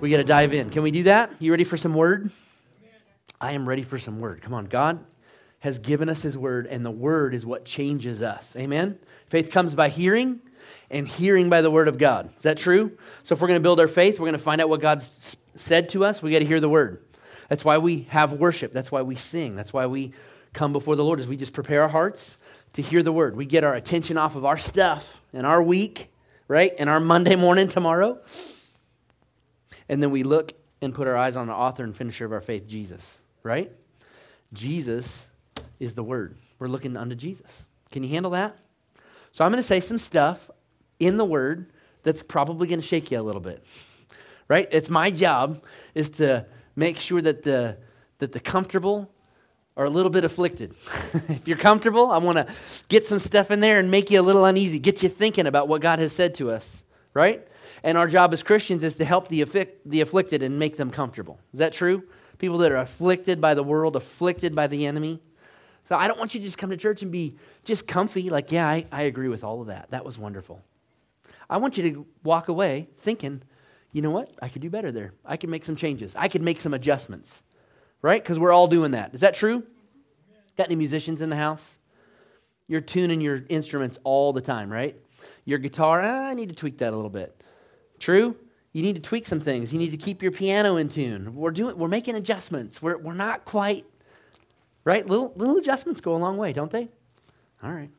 We got to dive in. Can we do that? You ready for some word? I am ready for some word. Come on. God has given us his word, and the word is what changes us. Amen? Faith comes by hearing, and hearing by the word of God. Is that true? So if we're going to build our faith, we're going to find out what God's said to us, we got to hear the word. That's why we have worship. That's why we sing. That's why we come before the Lord, as we just prepare our hearts to hear the word. We get our attention off of our stuff and our week, right? And our Monday morning tomorrow. And then we look and put our eyes on the author and finisher of our faith, Jesus, right? Jesus is the word. We're looking unto Jesus. Can you handle that? So I'm going to say some stuff in the word that's probably going to shake you a little bit. Right? It's my job is to make sure that the that the comfortable are a little bit afflicted. if you're comfortable, I want to get some stuff in there and make you a little uneasy, get you thinking about what God has said to us, right? And our job as Christians is to help the, the afflicted and make them comfortable. Is that true? People that are afflicted by the world, afflicted by the enemy. So I don't want you to just come to church and be just comfy, like, yeah, I, I agree with all of that. That was wonderful. I want you to walk away thinking, you know what? I could do better there. I could make some changes. I could make some adjustments, right? Because we're all doing that. Is that true? Got any musicians in the house? You're tuning your instruments all the time, right? Your guitar, ah, I need to tweak that a little bit. True? You need to tweak some things. You need to keep your piano in tune. We're doing we're making adjustments. We're we're not quite right? Little little adjustments go a long way, don't they? All right.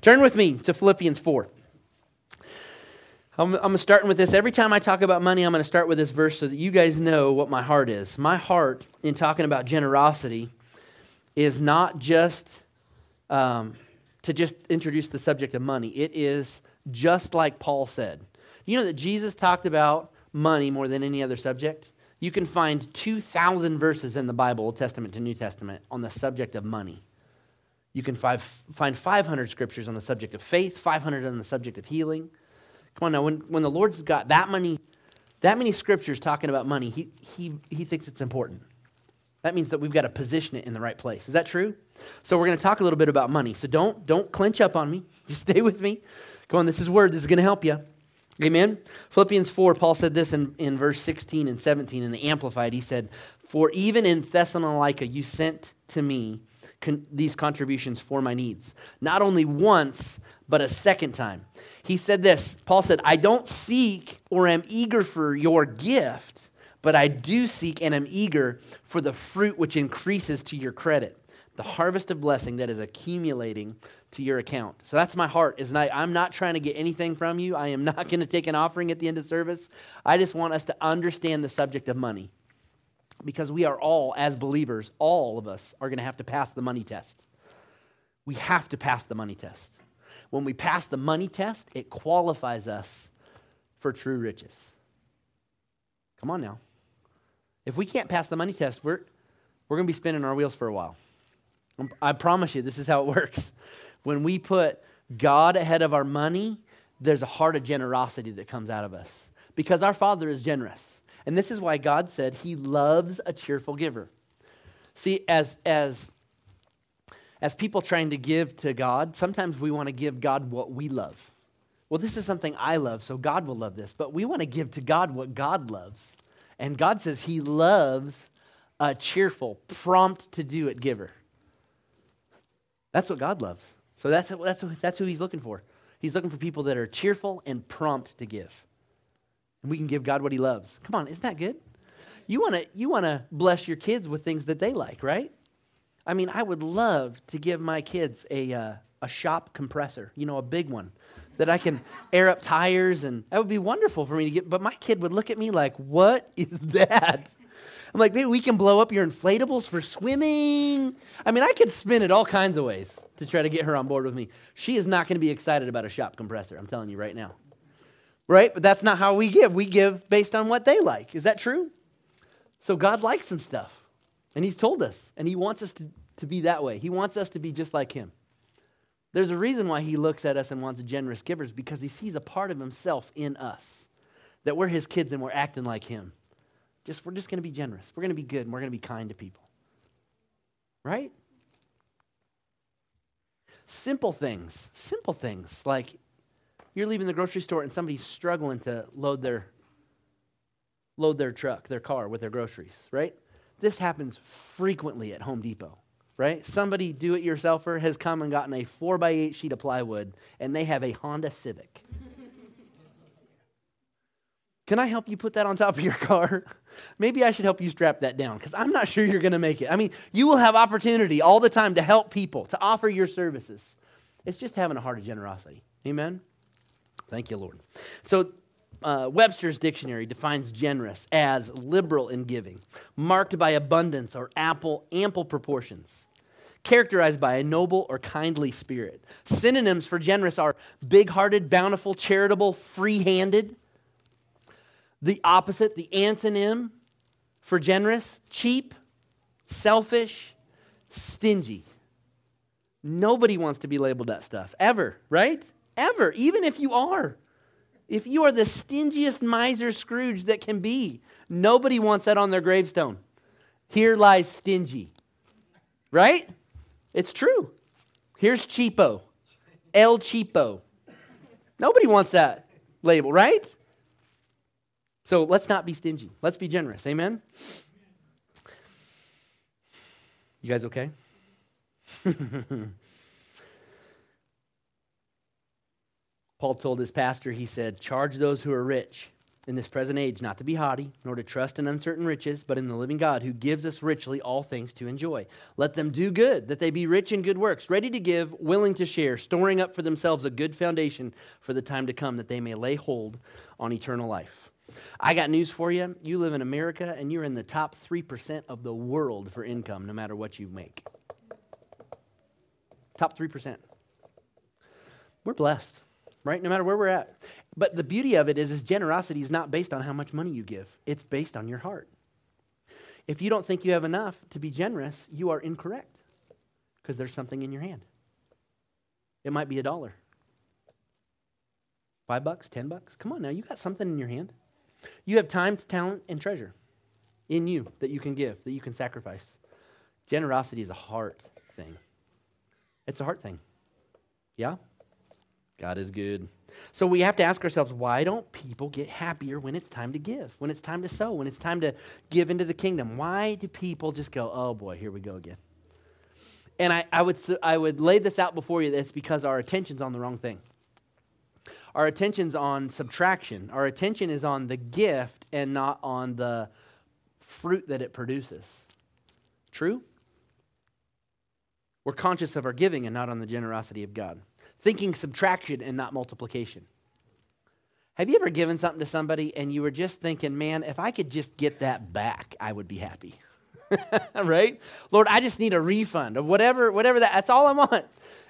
Turn with me to Philippians 4. I'm, I'm starting with this. Every time I talk about money, I'm going to start with this verse so that you guys know what my heart is. My heart in talking about generosity is not just um, to just introduce the subject of money. It is just like Paul said. You know that Jesus talked about money more than any other subject? You can find 2,000 verses in the Bible, Old Testament to New Testament, on the subject of money. You can find, find 500 scriptures on the subject of faith, 500 on the subject of healing. Come on now, when, when the Lord's got that many, that many scriptures talking about money, he, he, he thinks it's important. That means that we've got to position it in the right place. Is that true? So we're going to talk a little bit about money. So don't, don't clench up on me. Just stay with me. Come on, this is word. This is going to help you. Amen. Philippians 4, Paul said this in, in verse 16 and 17 in the Amplified. He said, For even in Thessalonica you sent to me con- these contributions for my needs, not only once, but a second time. He said this Paul said, I don't seek or am eager for your gift, but I do seek and am eager for the fruit which increases to your credit, the harvest of blessing that is accumulating to your account. So that's my heart. Is not, I'm not trying to get anything from you. I am not going to take an offering at the end of service. I just want us to understand the subject of money. Because we are all, as believers, all of us are going to have to pass the money test. We have to pass the money test. When we pass the money test, it qualifies us for true riches. Come on now. If we can't pass the money test, we're, we're going to be spinning our wheels for a while. I promise you, this is how it works. When we put God ahead of our money, there's a heart of generosity that comes out of us because our Father is generous. And this is why God said he loves a cheerful giver. See, as, as, as people trying to give to God, sometimes we want to give God what we love. Well, this is something I love, so God will love this. But we want to give to God what God loves. And God says he loves a cheerful, prompt to do it giver. That's what God loves. So that's, that's, that's who he's looking for. He's looking for people that are cheerful and prompt to give. And we can give God what he loves. Come on, isn't that good? You want to you wanna bless your kids with things that they like, right? I mean, I would love to give my kids a, uh, a shop compressor, you know, a big one that I can air up tires, and that would be wonderful for me to get. But my kid would look at me like, What is that? I'm like, maybe we can blow up your inflatables for swimming. I mean, I could spin it all kinds of ways to try to get her on board with me. She is not going to be excited about a shop compressor, I'm telling you right now. Right? But that's not how we give. We give based on what they like. Is that true? So God likes some stuff. And He's told us. And He wants us to, to be that way. He wants us to be just like Him. There's a reason why He looks at us and wants generous givers because He sees a part of Himself in us. That we're His kids and we're acting like Him. Just we're just going to be generous. We're going to be good and we're going to be kind to people. Right? Simple things. Simple things like you're leaving the grocery store and somebody's struggling to load their load their truck, their car with their groceries, right? This happens frequently at Home Depot, right? Somebody do it yourselfer has come and gotten a 4 by 8 sheet of plywood and they have a Honda Civic. Can I help you put that on top of your car? Maybe I should help you strap that down because I'm not sure you're going to make it. I mean, you will have opportunity all the time to help people, to offer your services. It's just having a heart of generosity. Amen? Thank you, Lord. So, uh, Webster's dictionary defines generous as liberal in giving, marked by abundance or ample, ample proportions, characterized by a noble or kindly spirit. Synonyms for generous are big hearted, bountiful, charitable, free handed. The opposite, the antonym for generous, cheap, selfish, stingy. Nobody wants to be labeled that stuff, ever, right? Ever, even if you are. If you are the stingiest miser Scrooge that can be, nobody wants that on their gravestone. Here lies stingy. Right? It's true. Here's cheapo. El cheapo. Nobody wants that label, right? So let's not be stingy. Let's be generous. Amen? You guys okay? Paul told his pastor, he said, Charge those who are rich in this present age not to be haughty, nor to trust in uncertain riches, but in the living God who gives us richly all things to enjoy. Let them do good, that they be rich in good works, ready to give, willing to share, storing up for themselves a good foundation for the time to come, that they may lay hold on eternal life. I got news for you. You live in America and you're in the top 3% of the world for income, no matter what you make. Top 3%. We're blessed right? No matter where we're at. But the beauty of it is, is generosity is not based on how much money you give. It's based on your heart. If you don't think you have enough to be generous, you are incorrect because there's something in your hand. It might be a dollar. Five bucks, ten bucks. Come on now, you got something in your hand. You have time, talent, and treasure in you that you can give, that you can sacrifice. Generosity is a heart thing. It's a heart thing. Yeah? God is good. So we have to ask ourselves why don't people get happier when it's time to give, when it's time to sow, when it's time to give into the kingdom? Why do people just go, oh boy, here we go again? And I, I, would, I would lay this out before you that's because our attention's on the wrong thing. Our attention's on subtraction. Our attention is on the gift and not on the fruit that it produces. True? We're conscious of our giving and not on the generosity of God thinking subtraction and not multiplication. Have you ever given something to somebody and you were just thinking, man, if I could just get that back, I would be happy? right? Lord, I just need a refund of whatever, whatever that, that's all I want.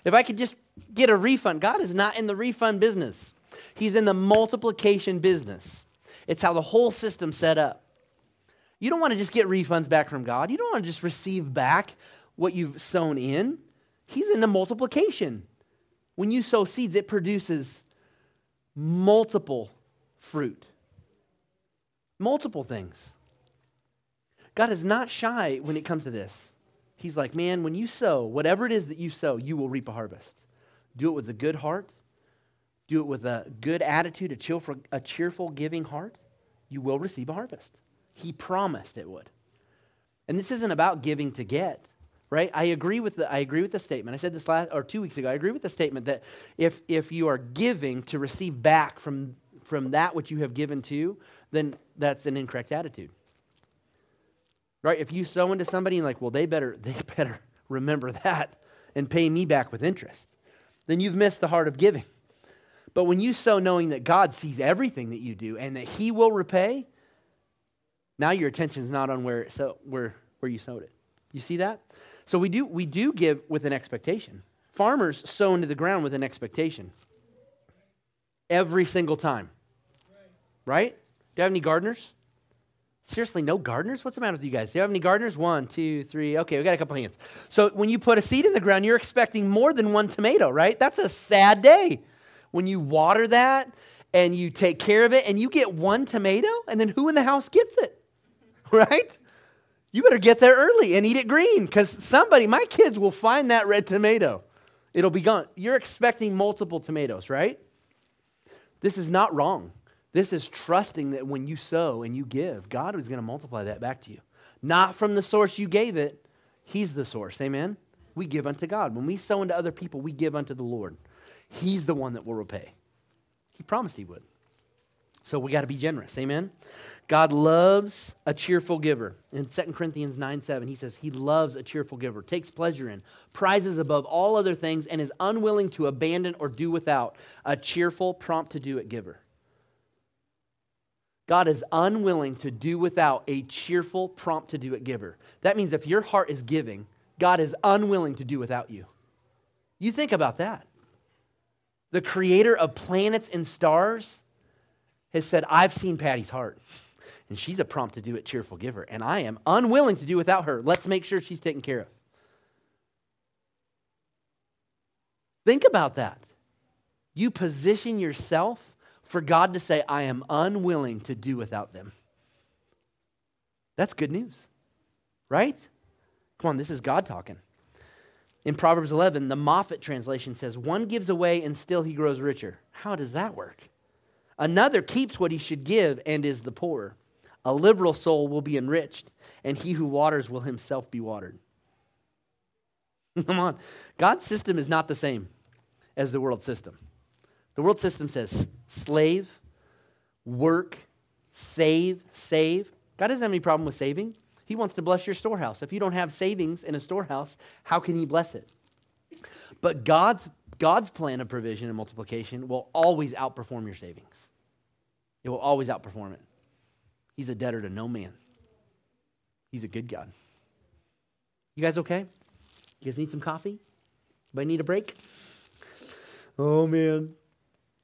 If I could just get a refund. God is not in the refund business. He's in the multiplication business. It's how the whole system's set up. You don't want to just get refunds back from God. You don't want to just receive back what you've sown in. He's in the multiplication. When you sow seeds, it produces multiple fruit, multiple things. God is not shy when it comes to this. He's like, man, when you sow, whatever it is that you sow, you will reap a harvest. Do it with a good heart. Do it with a good attitude, a cheerful, a cheerful giving heart. You will receive a harvest. He promised it would. And this isn't about giving to get right? I agree with the I agree with the statement. I said this last or two weeks ago. I agree with the statement that if if you are giving to receive back from from that which you have given to, then that's an incorrect attitude. Right? If you sow into somebody and like, well, they better they better remember that and pay me back with interest, then you've missed the heart of giving. But when you sow knowing that God sees everything that you do and that He will repay, now your attention is not on where so where where you sowed it. You see that? So we do, we do give with an expectation. Farmers sow into the ground with an expectation every single time. Right? Do you have any gardeners? Seriously, no gardeners? What's the matter with you guys? Do you have any gardeners? One, two, three. Okay, we got a couple hands. So when you put a seed in the ground, you're expecting more than one tomato, right? That's a sad day. When you water that and you take care of it and you get one tomato, and then who in the house gets it? Right? You better get there early and eat it green because somebody, my kids will find that red tomato. It'll be gone. You're expecting multiple tomatoes, right? This is not wrong. This is trusting that when you sow and you give, God is going to multiply that back to you. Not from the source you gave it, He's the source. Amen? We give unto God. When we sow into other people, we give unto the Lord. He's the one that will repay. He promised He would. So we got to be generous. Amen? God loves a cheerful giver. In 2 Corinthians 9 7, he says, He loves a cheerful giver, takes pleasure in, prizes above all other things, and is unwilling to abandon or do without a cheerful, prompt to do it giver. God is unwilling to do without a cheerful, prompt to do it giver. That means if your heart is giving, God is unwilling to do without you. You think about that. The creator of planets and stars has said, I've seen Patty's heart. And she's a prompt to do it, cheerful giver. And I am unwilling to do without her. Let's make sure she's taken care of. Think about that. You position yourself for God to say, I am unwilling to do without them. That's good news, right? Come on, this is God talking. In Proverbs 11, the Moffatt translation says, One gives away and still he grows richer. How does that work? Another keeps what he should give and is the poorer. A liberal soul will be enriched, and he who waters will himself be watered. Come on. God's system is not the same as the world system. The world system says slave, work, save, save. God doesn't have any problem with saving. He wants to bless your storehouse. If you don't have savings in a storehouse, how can He bless it? But God's, God's plan of provision and multiplication will always outperform your savings. It will always outperform it. He's a debtor to no man. He's a good God. You guys okay? You guys need some coffee? Anybody need a break? Oh, man.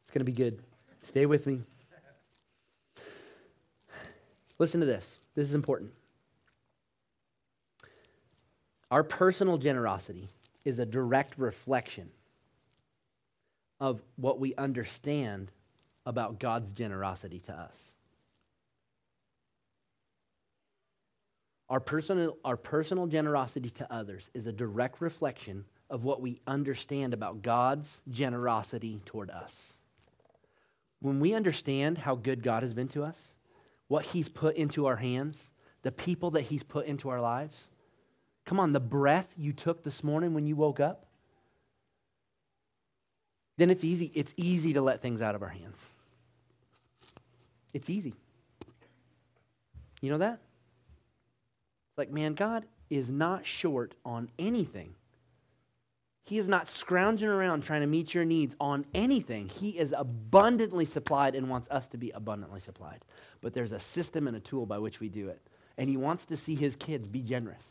It's going to be good. Stay with me. Listen to this. This is important. Our personal generosity is a direct reflection of what we understand about God's generosity to us. Our personal, our personal generosity to others is a direct reflection of what we understand about God's generosity toward us. When we understand how good God has been to us, what He's put into our hands, the people that He's put into our lives, come on, the breath you took this morning when you woke up, then it's easy, it's easy to let things out of our hands. It's easy. You know that? It's Like, man, God is not short on anything. He is not scrounging around trying to meet your needs on anything. He is abundantly supplied and wants us to be abundantly supplied. But there's a system and a tool by which we do it. And he wants to see his kids be generous.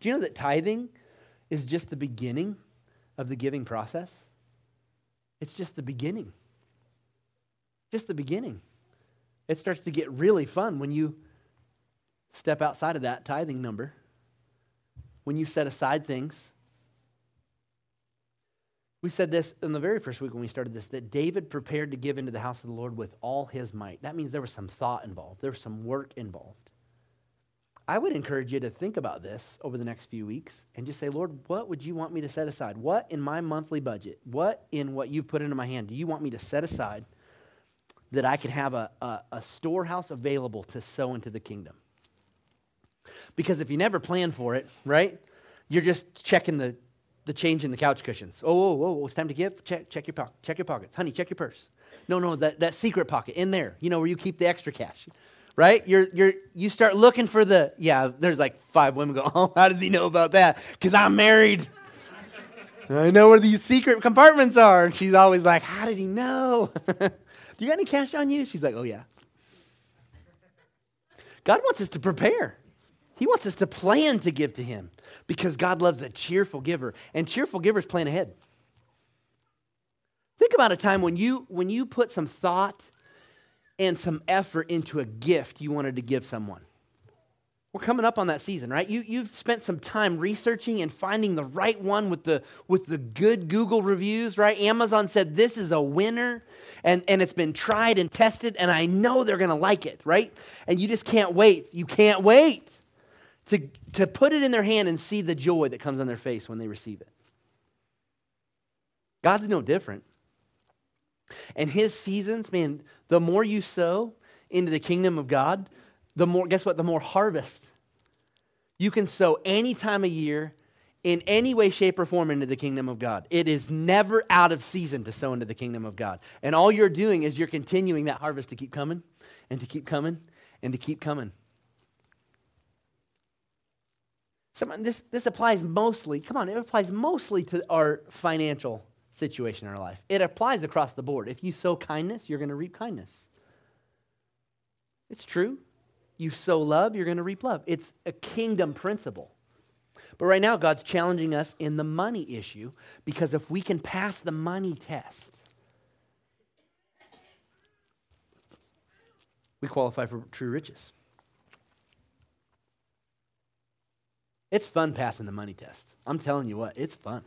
Do you know that tithing is just the beginning of the giving process? It's just the beginning. Just the beginning. It starts to get really fun when you step outside of that tithing number, when you set aside things. We said this in the very first week when we started this that David prepared to give into the house of the Lord with all his might. That means there was some thought involved, there was some work involved. I would encourage you to think about this over the next few weeks and just say, Lord, what would you want me to set aside? What in my monthly budget, what in what you've put into my hand, do you want me to set aside that I can have a, a, a storehouse available to sow into the kingdom? Because if you never plan for it, right, you're just checking the, the change in the couch cushions. Oh, whoa, whoa, it's time to give? Check, check, your, check your pockets. Honey, check your purse. No, no, that, that secret pocket in there, you know, where you keep the extra cash, right? You're, you're, you start looking for the, yeah, there's like five women go, oh, how does he know about that? Because I'm married. I know where these secret compartments are. And she's always like, how did he know? Do you got any cash on you? She's like, oh, yeah. God wants us to prepare. He wants us to plan to give to Him because God loves a cheerful giver, and cheerful givers plan ahead. Think about a time when you when you put some thought and some effort into a gift you wanted to give someone. We're coming up on that season, right? You, you've spent some time researching and finding the right one with the, with the good Google reviews, right? Amazon said this is a winner and, and it's been tried and tested, and I know they're going to like it, right? And you just can't wait. You can't wait to, to put it in their hand and see the joy that comes on their face when they receive it. God's no different. And his seasons, man, the more you sow into the kingdom of God, the more, guess what? The more harvest. You can sow any time of year, in any way, shape, or form into the kingdom of God. It is never out of season to sow into the kingdom of God. And all you're doing is you're continuing that harvest to keep coming and to keep coming and to keep coming. Someone, this, this applies mostly, come on, it applies mostly to our financial situation in our life. It applies across the board. If you sow kindness, you're going to reap kindness. It's true. You sow love, you're going to reap love. It's a kingdom principle. But right now, God's challenging us in the money issue because if we can pass the money test, we qualify for true riches. It's fun passing the money test. I'm telling you what, it's fun.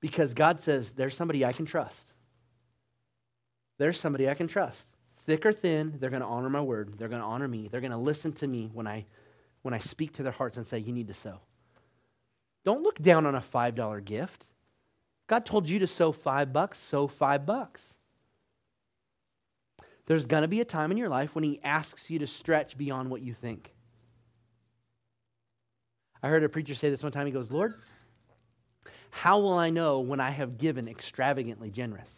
Because God says, there's somebody I can trust. There's somebody I can trust. Thick or thin, they're going to honor my word. They're going to honor me. They're going to listen to me when I, when I speak to their hearts and say, you need to sow. Don't look down on a $5 gift. God told you to sow five bucks, sow five bucks. There's going to be a time in your life when He asks you to stretch beyond what you think. I heard a preacher say this one time. He goes, Lord, how will I know when I have given extravagantly generous?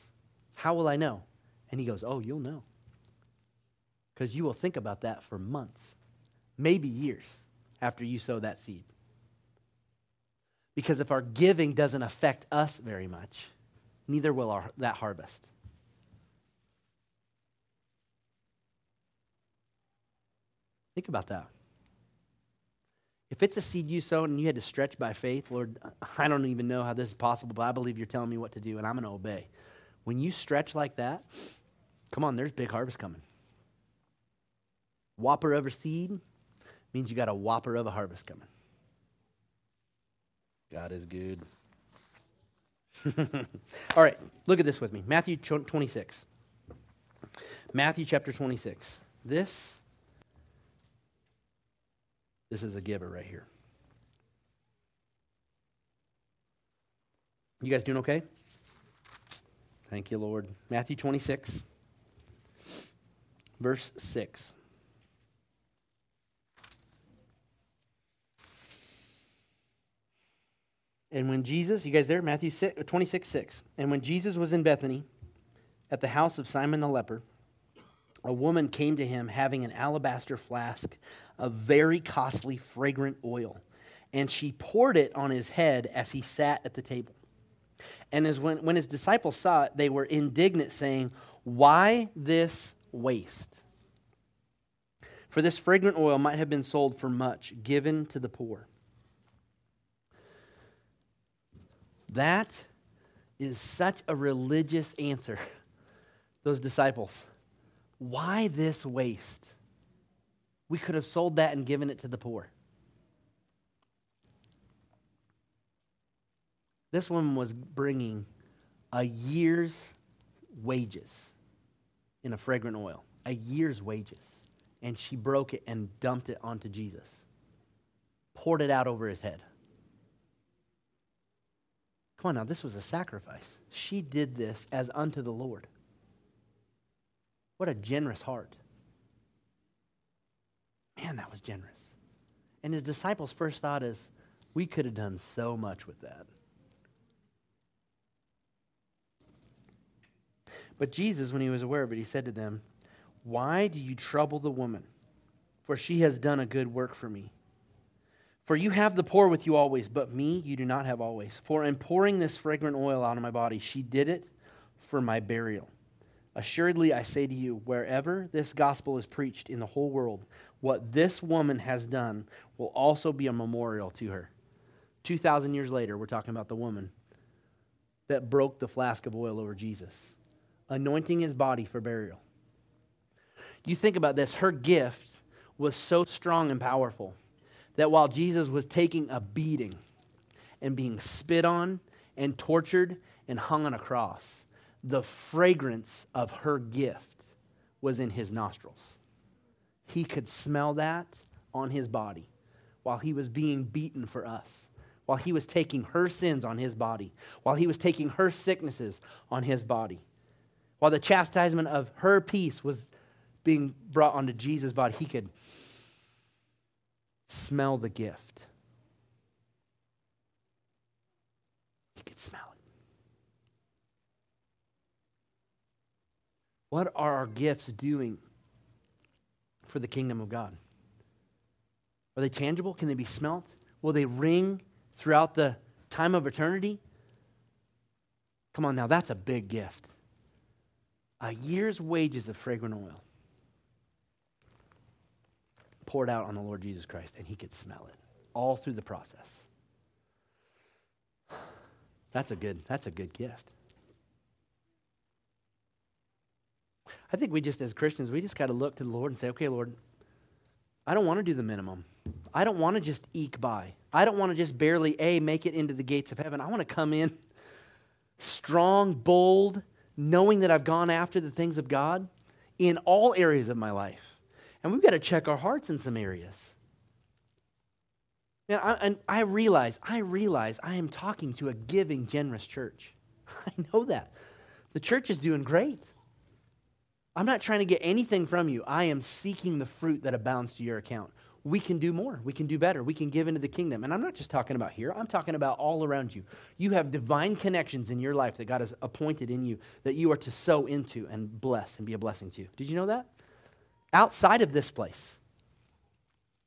How will I know? And he goes, Oh, you'll know. Because you will think about that for months, maybe years after you sow that seed. Because if our giving doesn't affect us very much, neither will our, that harvest. Think about that. If it's a seed you sowed and you had to stretch by faith, Lord, I don't even know how this is possible, but I believe you're telling me what to do, and I'm going to obey. When you stretch like that, come on, there's big harvest coming. Whopper of a seed means you got a whopper of a harvest coming. God is good. All right, look at this with me. Matthew 26. Matthew chapter 26. This this is a giver right here. You guys doing okay? Thank you, Lord. Matthew 26, verse 6. And when Jesus, you guys there? Matthew 6, uh, 26, 6. And when Jesus was in Bethany at the house of Simon the leper, a woman came to him having an alabaster flask of very costly, fragrant oil. And she poured it on his head as he sat at the table. And as when, when his disciples saw it, they were indignant, saying, Why this waste? For this fragrant oil might have been sold for much, given to the poor. That is such a religious answer, those disciples. Why this waste? We could have sold that and given it to the poor. This woman was bringing a year's wages in a fragrant oil, a year's wages. And she broke it and dumped it onto Jesus, poured it out over his head. Come on now, this was a sacrifice. She did this as unto the Lord. What a generous heart. Man, that was generous. And his disciples' first thought is, we could have done so much with that. But Jesus, when he was aware of it, he said to them, Why do you trouble the woman? For she has done a good work for me. For you have the poor with you always, but me you do not have always. For in pouring this fragrant oil out of my body, she did it for my burial. Assuredly, I say to you, wherever this gospel is preached in the whole world, what this woman has done will also be a memorial to her. 2,000 years later, we're talking about the woman that broke the flask of oil over Jesus, anointing his body for burial. You think about this, her gift was so strong and powerful that while Jesus was taking a beating and being spit on and tortured and hung on a cross, the fragrance of her gift was in his nostrils. He could smell that on his body while he was being beaten for us, while he was taking her sins on his body, while he was taking her sicknesses on his body, while the chastisement of her peace was being brought onto Jesus' body, he could smell the gift. He could smell it. What are our gifts doing for the kingdom of God? Are they tangible? Can they be smelt? Will they ring throughout the time of eternity? Come on now, that's a big gift. A year's wages of fragrant oil poured out on the Lord Jesus Christ, and he could smell it all through the process. That's a good, that's a good gift. I think we just, as Christians, we just got to look to the Lord and say, okay, Lord, I don't want to do the minimum. I don't want to just eke by. I don't want to just barely, A, make it into the gates of heaven. I want to come in strong, bold, knowing that I've gone after the things of God in all areas of my life. And we've got to check our hearts in some areas. And I, and I realize, I realize I am talking to a giving, generous church. I know that. The church is doing great. I'm not trying to get anything from you. I am seeking the fruit that abounds to your account. We can do more. We can do better. We can give into the kingdom. And I'm not just talking about here, I'm talking about all around you. You have divine connections in your life that God has appointed in you that you are to sow into and bless and be a blessing to. Did you know that? Outside of this place,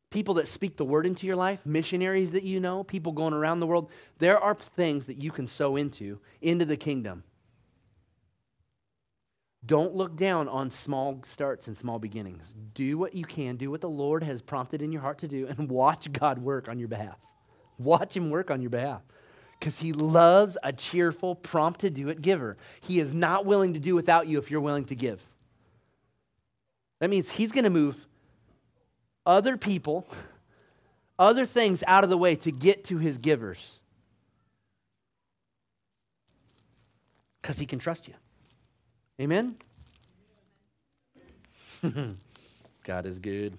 people that speak the word into your life, missionaries that you know, people going around the world, there are things that you can sow into, into the kingdom don't look down on small starts and small beginnings. Do what you can, do what the Lord has prompted in your heart to do, and watch God work on your behalf. Watch Him work on your behalf. Because He loves a cheerful, prompt to do it giver. He is not willing to do without you if you're willing to give. That means He's going to move other people, other things out of the way to get to His givers. Because He can trust you. Amen? God is good.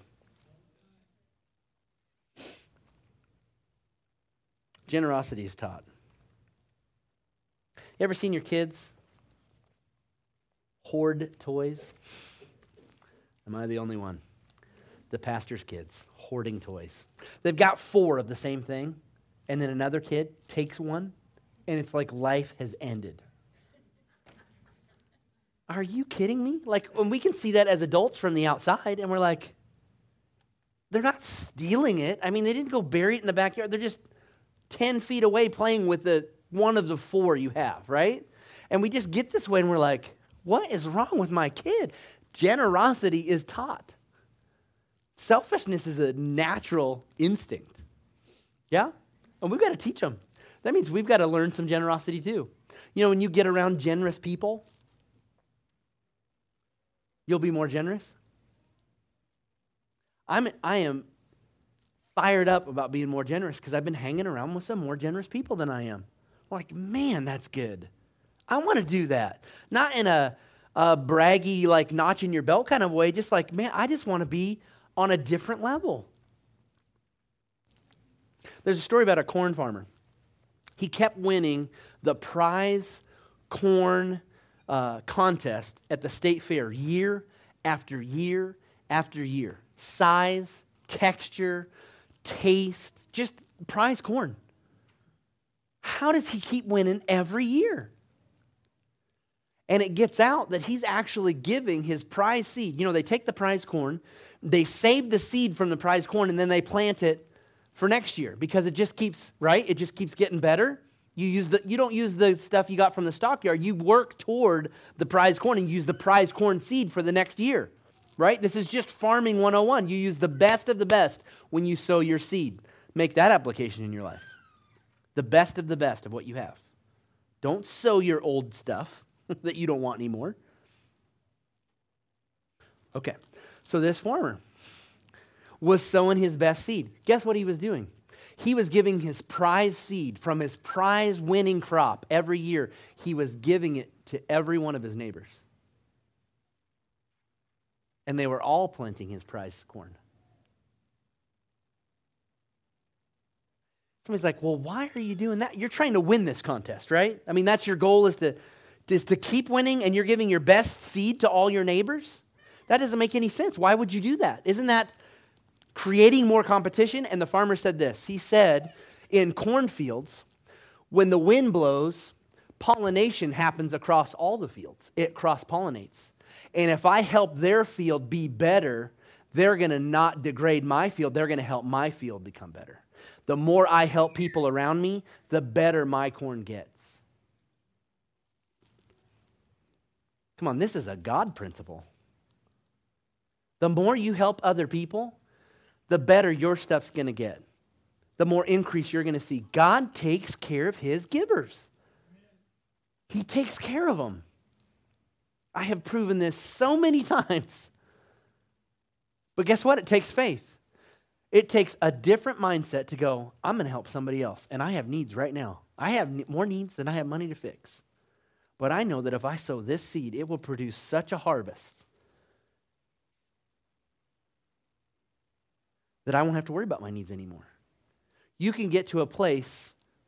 Generosity is taught. You ever seen your kids hoard toys? Am I the only one? The pastor's kids hoarding toys. They've got four of the same thing, and then another kid takes one, and it's like life has ended. Are you kidding me? Like, when we can see that as adults from the outside, and we're like, they're not stealing it. I mean, they didn't go bury it in the backyard. They're just 10 feet away playing with the one of the four you have, right? And we just get this way and we're like, what is wrong with my kid? Generosity is taught. Selfishness is a natural instinct. Yeah? And we've got to teach them. That means we've got to learn some generosity too. You know, when you get around generous people, you'll be more generous? I'm, I am fired up about being more generous because I've been hanging around with some more generous people than I am. Like, man, that's good. I want to do that. Not in a, a braggy, like notch in your belt kind of way, just like, man, I just want to be on a different level. There's a story about a corn farmer. He kept winning the prize corn uh, contest at the state fair year after year after year. Size, texture, taste, just prize corn. How does he keep winning every year? And it gets out that he's actually giving his prize seed. You know, they take the prize corn, they save the seed from the prize corn, and then they plant it for next year because it just keeps, right? It just keeps getting better. You, use the, you don't use the stuff you got from the stockyard. You work toward the prize corn and use the prize corn seed for the next year, right? This is just farming 101. You use the best of the best when you sow your seed. Make that application in your life. The best of the best of what you have. Don't sow your old stuff that you don't want anymore. Okay, so this farmer was sowing his best seed. Guess what he was doing? He was giving his prize seed from his prize winning crop every year. He was giving it to every one of his neighbors. And they were all planting his prize corn. Somebody's like, well, why are you doing that? You're trying to win this contest, right? I mean, that's your goal is to is to keep winning and you're giving your best seed to all your neighbors? That doesn't make any sense. Why would you do that? Isn't that creating more competition? And the farmer said this He said, in cornfields, when the wind blows, pollination happens across all the fields, it cross pollinates. And if I help their field be better, they're going to not degrade my field, they're going to help my field become better. The more I help people around me, the better my corn gets. Come on, this is a God principle. The more you help other people, the better your stuff's going to get. The more increase you're going to see. God takes care of his givers, he takes care of them. I have proven this so many times. But guess what? It takes faith. It takes a different mindset to go, I'm going to help somebody else. And I have needs right now. I have more needs than I have money to fix. But I know that if I sow this seed, it will produce such a harvest that I won't have to worry about my needs anymore. You can get to a place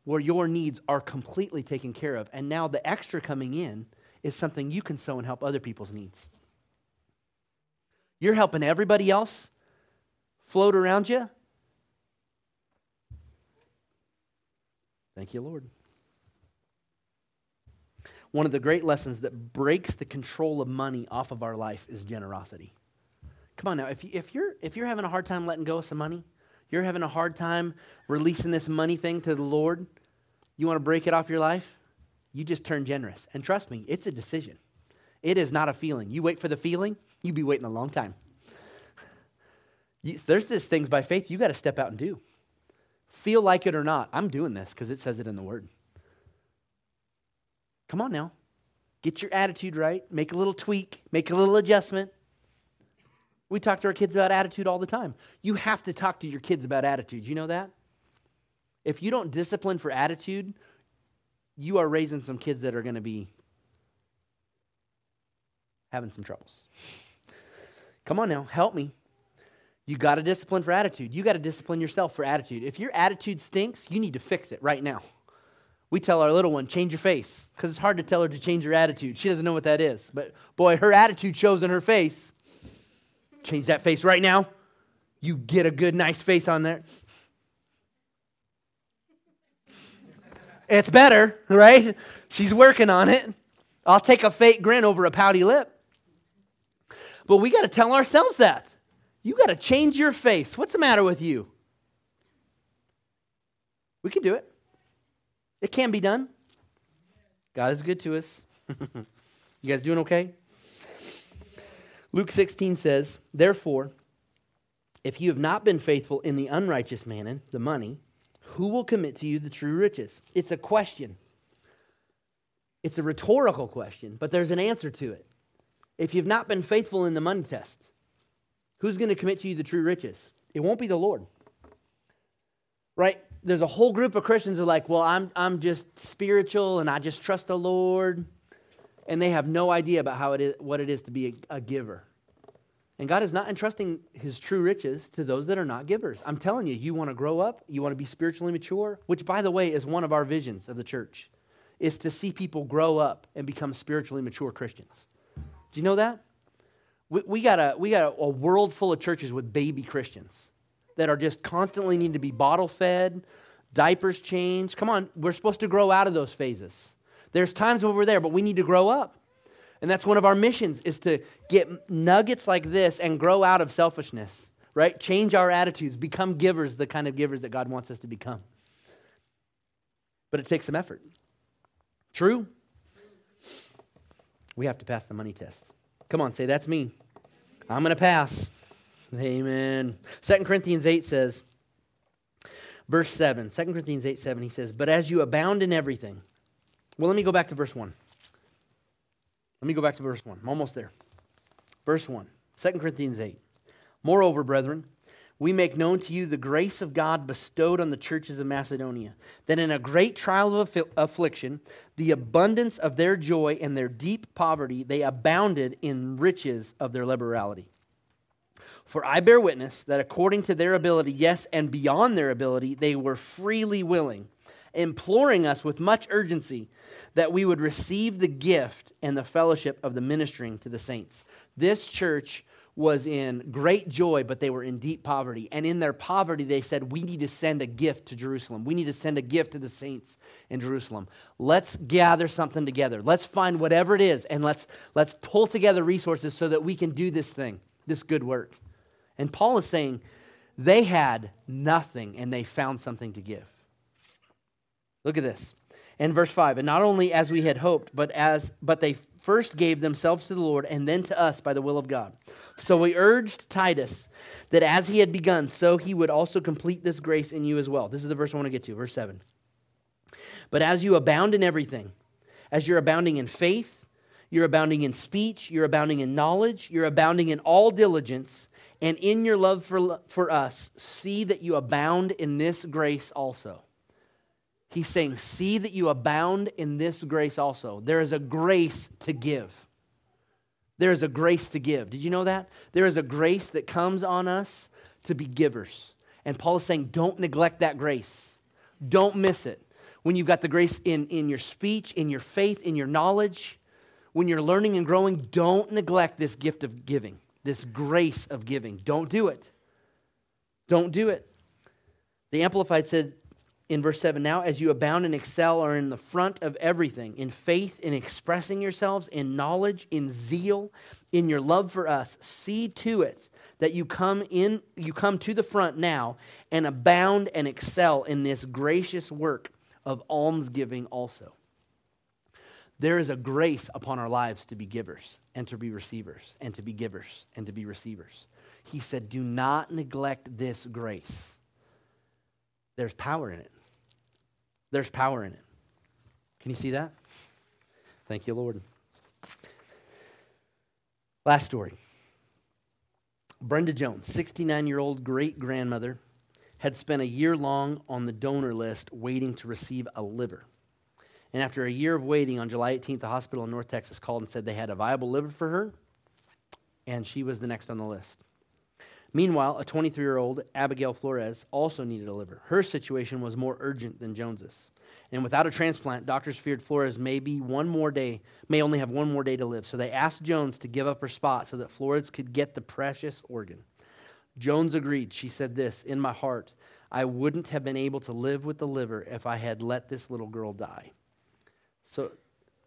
where your needs are completely taken care of, and now the extra coming in is something you can sow and help other people's needs. You're helping everybody else float around you. Thank you, Lord. One of the great lessons that breaks the control of money off of our life is generosity. Come on now, if, you, if, you're, if you're having a hard time letting go of some money, you're having a hard time releasing this money thing to the Lord, you want to break it off your life, you just turn generous. And trust me, it's a decision. It is not a feeling. You wait for the feeling, you'll be waiting a long time. You, there's this things by faith you got to step out and do. Feel like it or not, I'm doing this because it says it in the Word. Come on now. Get your attitude right. Make a little tweak. Make a little adjustment. We talk to our kids about attitude all the time. You have to talk to your kids about attitude. You know that? If you don't discipline for attitude, you are raising some kids that are going to be having some troubles. Come on now, help me. You got to discipline for attitude. You got to discipline yourself for attitude. If your attitude stinks, you need to fix it right now. We tell our little one, change your face, because it's hard to tell her to change her attitude. She doesn't know what that is. But boy, her attitude shows in her face. Change that face right now. You get a good, nice face on there. It's better, right? She's working on it. I'll take a fake grin over a pouty lip. But we got to tell ourselves that. You got to change your face. What's the matter with you? We can do it. It can be done. God is good to us. you guys doing okay? Luke 16 says, Therefore, if you have not been faithful in the unrighteous mammon, the money, who will commit to you the true riches? It's a question. It's a rhetorical question, but there's an answer to it. If you've not been faithful in the money test, who's going to commit to you the true riches? It won't be the Lord. Right? There's a whole group of Christians who are like, well, I'm, I'm just spiritual and I just trust the Lord and they have no idea about how it is, what it is to be a, a giver. And God is not entrusting his true riches to those that are not givers. I'm telling you, you want to grow up, you want to be spiritually mature, which, by the way, is one of our visions of the church, is to see people grow up and become spiritually mature Christians. Do you know that? We, we got, a, we got a, a world full of churches with baby Christians that are just constantly need to be bottle fed, diapers changed. Come on, we're supposed to grow out of those phases. There's times when we're there, but we need to grow up. And that's one of our missions is to get nuggets like this and grow out of selfishness, right? Change our attitudes, become givers, the kind of givers that God wants us to become. But it takes some effort. True? We have to pass the money test. Come on, say, that's me. I'm going to pass. Amen. 2 Corinthians 8 says, verse 7, 2 Corinthians 8 7, he says, But as you abound in everything, well, let me go back to verse 1. Let me go back to verse 1. I'm almost there. Verse 1, 2 Corinthians 8. Moreover, brethren, we make known to you the grace of God bestowed on the churches of Macedonia, that in a great trial of affliction, the abundance of their joy and their deep poverty, they abounded in riches of their liberality. For I bear witness that according to their ability, yes, and beyond their ability, they were freely willing imploring us with much urgency that we would receive the gift and the fellowship of the ministering to the saints. This church was in great joy, but they were in deep poverty. And in their poverty, they said, We need to send a gift to Jerusalem. We need to send a gift to the saints in Jerusalem. Let's gather something together. Let's find whatever it is, and let's, let's pull together resources so that we can do this thing, this good work. And Paul is saying they had nothing, and they found something to give. Look at this. In verse 5, and not only as we had hoped, but as but they first gave themselves to the Lord and then to us by the will of God. So we urged Titus that as he had begun, so he would also complete this grace in you as well. This is the verse I want to get to, verse 7. But as you abound in everything, as you're abounding in faith, you're abounding in speech, you're abounding in knowledge, you're abounding in all diligence, and in your love for, for us, see that you abound in this grace also. He's saying, See that you abound in this grace also. There is a grace to give. There is a grace to give. Did you know that? There is a grace that comes on us to be givers. And Paul is saying, don't neglect that grace. Don't miss it. When you've got the grace in, in your speech, in your faith, in your knowledge, when you're learning and growing, don't neglect this gift of giving, this grace of giving. Don't do it. Don't do it. The Amplified said, in verse 7 now as you abound and excel are in the front of everything in faith in expressing yourselves in knowledge in zeal in your love for us see to it that you come in you come to the front now and abound and excel in this gracious work of almsgiving also. There is a grace upon our lives to be givers and to be receivers and to be givers and to be receivers. He said do not neglect this grace. There's power in it there's power in it. Can you see that? Thank you, Lord. Last story. Brenda Jones, 69 year old great grandmother, had spent a year long on the donor list waiting to receive a liver. And after a year of waiting, on July 18th, the hospital in North Texas called and said they had a viable liver for her, and she was the next on the list. Meanwhile, a 23 year old, Abigail Flores, also needed a liver. Her situation was more urgent than Jones's. And without a transplant, doctors feared Flores may be one more day, may only have one more day to live. So they asked Jones to give up her spot so that Flores could get the precious organ. Jones agreed. She said this In my heart, I wouldn't have been able to live with the liver if I had let this little girl die. So,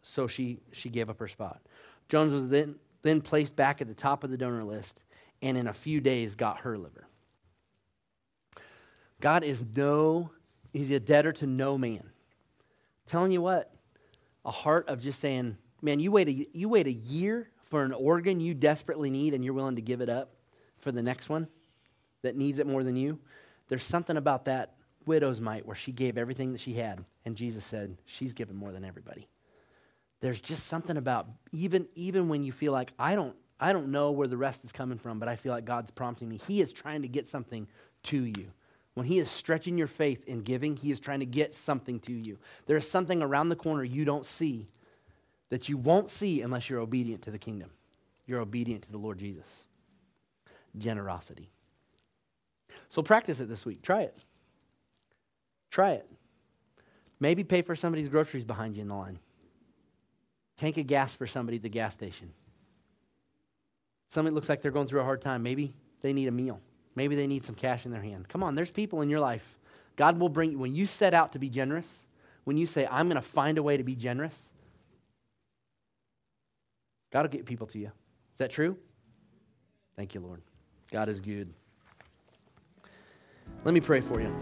so she, she gave up her spot. Jones was then, then placed back at the top of the donor list and in a few days got her liver. God is no, he's a debtor to no man. Telling you what, a heart of just saying, man, you wait a, you wait a year for an organ you desperately need and you're willing to give it up for the next one that needs it more than you. There's something about that widow's mite where she gave everything that she had, and Jesus said, she's given more than everybody. There's just something about even even when you feel like I don't I don't know where the rest is coming from, but I feel like God's prompting me. He is trying to get something to you. When He is stretching your faith in giving, He is trying to get something to you. There is something around the corner you don't see that you won't see unless you're obedient to the kingdom. You're obedient to the Lord Jesus. Generosity. So practice it this week. Try it. Try it. Maybe pay for somebody's groceries behind you in the line. Tank a gas for somebody at the gas station. Somebody looks like they're going through a hard time. Maybe they need a meal. Maybe they need some cash in their hand. Come on, there's people in your life. God will bring you, when you set out to be generous, when you say, I'm going to find a way to be generous, God will get people to you. Is that true? Thank you, Lord. God is good. Let me pray for you.